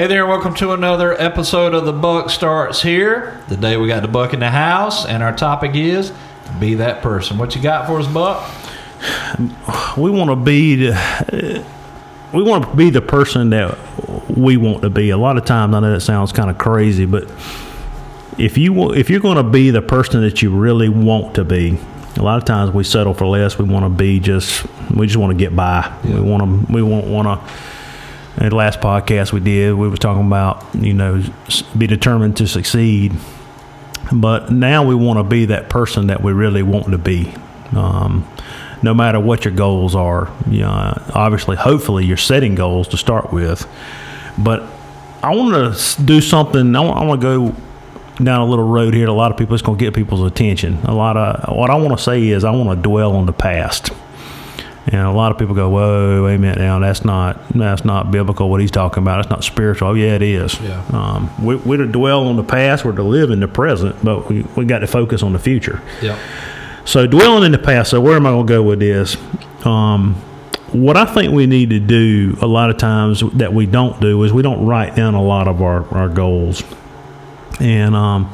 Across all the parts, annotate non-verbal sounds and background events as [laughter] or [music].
Hey there, welcome to another episode of The Buck Starts Here. Today we got the Buck in the house, and our topic is Be That Person. What you got for us, Buck? we want to be the, we want to be the person that we want to be. A lot of times, I know that sounds kind of crazy, but if you if you're going to be the person that you really want to be, a lot of times we settle for less. We want to be just we just want to get by. Yeah. We want to we won't want to. In the last podcast we did, we was talking about you know be determined to succeed, but now we want to be that person that we really want to be. Um, no matter what your goals are, you know, obviously, hopefully, you're setting goals to start with. But I want to do something. I want, I want to go down a little road here. A lot of people, it's going to get people's attention. A lot of what I want to say is I want to dwell on the past. And a lot of people go, "Whoa, wait a minute now. That's not that's not biblical. What he's talking about. That's not spiritual." Oh, yeah, it is. Yeah. Um, we, we're to dwell on the past. We're to live in the present, but we we got to focus on the future. Yep. So dwelling in the past. So where am I going to go with this? Um, what I think we need to do a lot of times that we don't do is we don't write down a lot of our, our goals, and um,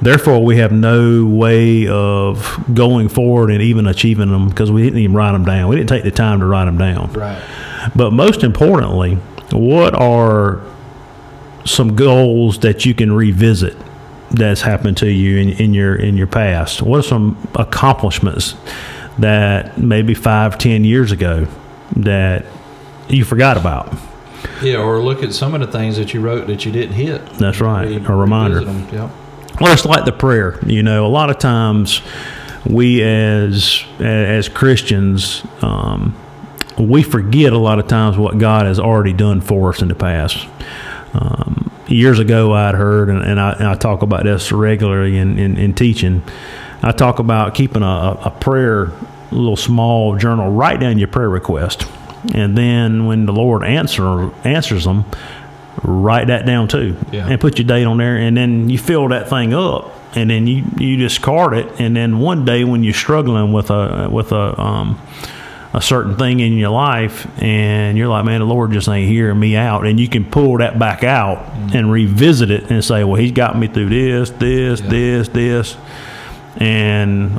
therefore we have no way of going forward and even achieving them because we didn't even write them down. We didn't take the time to write them down. Right. But most importantly, what are some goals that you can revisit that's happened to you in, in your in your past? What are some accomplishments that maybe five, ten years ago that you forgot about? Yeah, or look at some of the things that you wrote that you didn't hit. That's right, Re- a reminder. Yep. Well, it's like the prayer. You know, a lot of times we as as Christians, um, we forget a lot of times what God has already done for us in the past. Um, years ago, I'd heard, and, and, I, and I talk about this regularly in, in, in teaching. I talk about keeping a, a prayer, little small journal. Write down your prayer request, and then when the Lord answer answers them, write that down too, Yeah. and put your date on there, and then you fill that thing up, and then you you discard it, and then one day when you're struggling with a with a um, a certain thing in your life, and you're like, man, the Lord just ain't hearing me out, and you can pull that back out and revisit it and say, well, He's got me through this, this, Yeah. this, this, and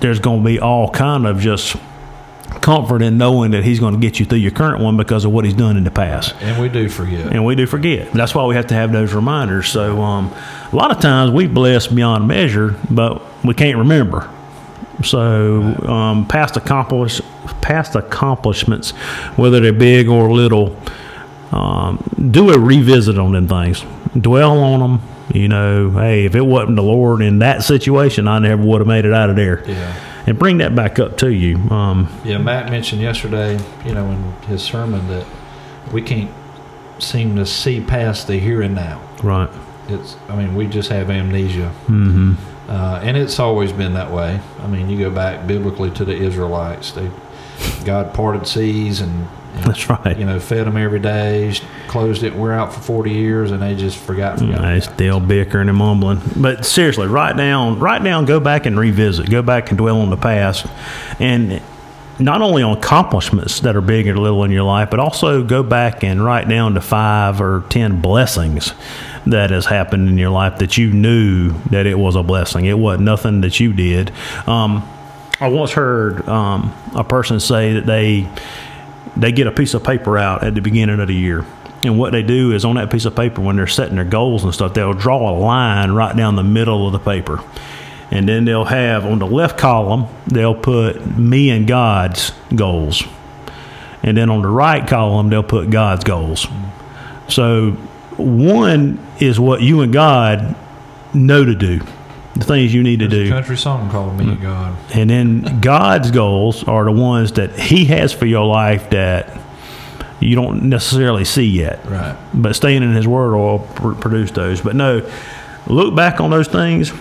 there's going to be all kind of just comfort in knowing that He's going to get you through your current one because of what He's done in the past And we do forget. and we do forget. That's why we have to have those reminders. So um, a lot of times we bless beyond measure, but we can't remember. So um, past accomplish past accomplishments, whether they're big or little, um, do a revisit on them things. Dwell on them. You know, hey, if it wasn't the Lord in that situation, I never would have made it out of there. Yeah. And bring that back up to you. Um, Yeah, Matt mentioned yesterday, you know, in his sermon that we can't seem to see past the here and now. right. It's, I mean, we just have amnesia. Mm-hmm. Uh, and it's always been that way. I mean, you go back biblically to the Israelites. They, God parted seas and, and, That's right. you know, fed them every day, closed it, we're out for 40 years, and they just forgot. forgot They still bickering and mumbling. But seriously, write down, write down, go back and revisit, go back and dwell on the past, and not only on accomplishments that are big or little in your life, but also go back and write down the five or ten blessings that has happened in your life that you knew that it was a blessing. It wasn't nothing that you did. Um, I once heard um, a person say that they they get a piece of paper out at the beginning of the year. And what they do is on that piece of paper, when they're setting their goals and stuff, they'll draw a line right down the middle of the paper. And then they'll have on the left column, they'll put me and God's goals. And then on the right column, they'll put God's goals. So one is what you and God know to do, the things you need to There's a do. country song called Me and God. And then God's goals are the ones that He has for your life that you don't necessarily see yet. Right. But staying in His Word will pr- produce those. But no, look back on those things.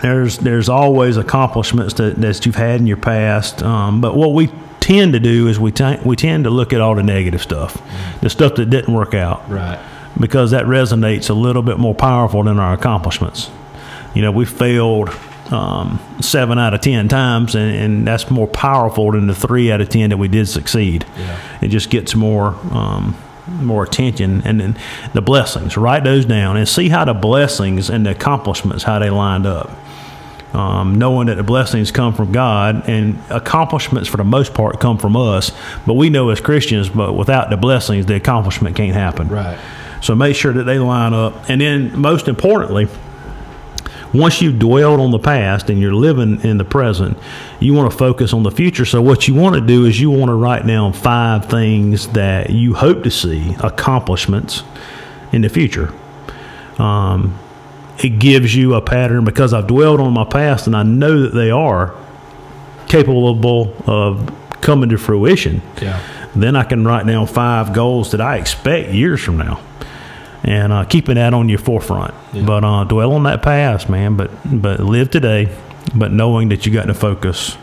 There's there's always accomplishments that, that you've had in your past. Um, but what we tend to do is we t- we tend to look at all the negative stuff, the stuff that didn't work out Right. because that resonates a little bit more powerful than our accomplishments. You know, we failed um, seven out of ten times, and, and that's more powerful than the three out of ten that we did succeed. Yeah. It just gets more um, more attention and then the blessings. Write those down and see how the blessings and the accomplishments how they lined up. Um, knowing that the blessings come from God and accomplishments for the most part come from us, but we know as Christians, but without the blessings, the accomplishment can't happen. Right. So make sure that they line up. And then, most importantly, once you've dwelled on the past and you're living in the present, you want to focus on the future. So, what you want to do is you want to write down five things that you hope to see, accomplishments in the future. Um, it gives you a pattern because I've dwelled on my past and I know that they are capable of coming to fruition. Yeah. Then I can write down five goals that I expect years from now, and uh, keeping that on your forefront. Yeah. But uh, dwell on that past, man. But but live today, but knowing that you got to focus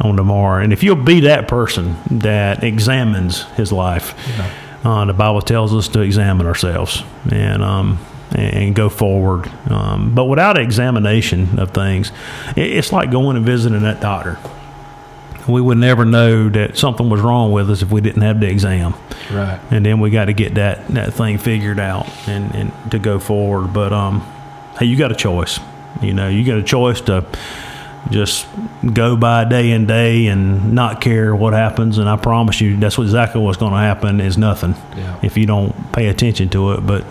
on tomorrow. And if you'll be that person that examines his life, Yeah. uh, the Bible tells us to examine ourselves and um, and go forward. Um, but without examination of things, it's like going and visiting that doctor. We would never know that something was wrong with us if we didn't have the exam, Right. and then we got to get that that thing figured out and, and to go forward. But um, hey, you got a choice. You know, you got a choice to just go by day and day and not care what happens. And I promise you, that's what exactly what's going to happen is nothing Yeah. if you don't pay attention to it. But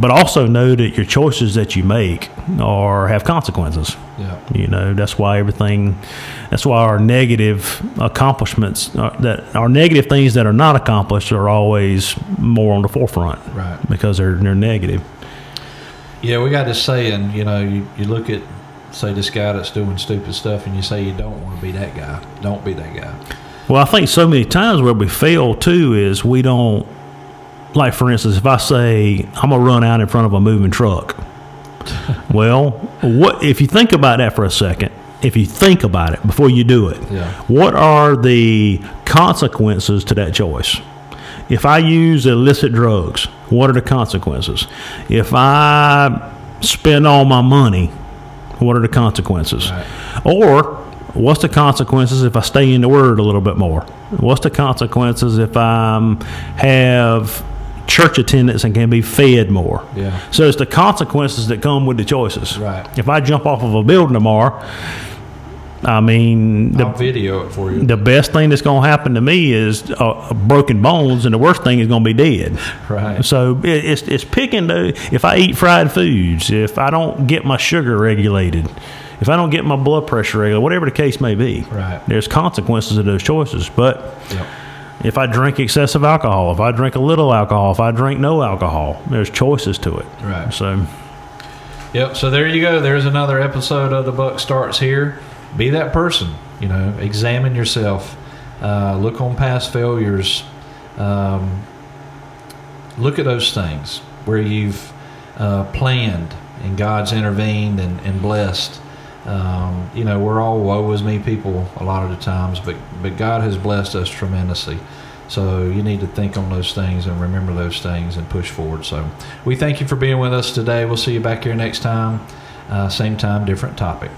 but also know that your choices that you make are have consequences. Yeah. You know, that's why everything, that's why our negative accomplishments, uh, that our negative things that are not accomplished are always more on the forefront Right. because they're, they're negative. Yeah, we got this saying, you know, you, you look at, say, this guy that's doing stupid stuff, and you say you don't want to be that guy. Don't be that guy. Well, I think so many times where we fail too is we don't, like for instance, if I say I'm gonna run out in front of a moving truck, [laughs] well, what if you think about that for a second? If you think about it before you do it, Yeah. what are the consequences to that choice? If I use illicit drugs, what are the consequences? If I spend all my money, what are the consequences? Right. Or what's the consequences if I stay in the Word a little bit more? What's the consequences if I have church attendance and can be fed more? Yeah. So it's the consequences that come with the choices. Right. If I jump off of a building tomorrow, I mean, the, I'll video it for you. the best thing that's going to happen to me is uh, broken bones, and the worst thing is going to be dead. Right. So it, it's it's picking the if I eat fried foods, if I don't get my sugar regulated, if I don't get my blood pressure regulated, whatever the case may be, Right. there's consequences of those choices. But Yep. If I drink excessive alcohol, if I drink a little alcohol, if I drink no alcohol, there's choices to it. Right. So Yep. So there you go. There's another episode of the Buck Starts Here. Be that person. You know, examine yourself. Uh, look on past failures. Um, look at those things where you've uh, planned and God's intervened and, and blessed. Um, you know, we're all woe is me people a lot of the times, but but God has blessed us tremendously. So you need to think on those things and remember those things and push forward. So we thank you for being with us today. We'll see you back here next time. Uh, same time, different topic.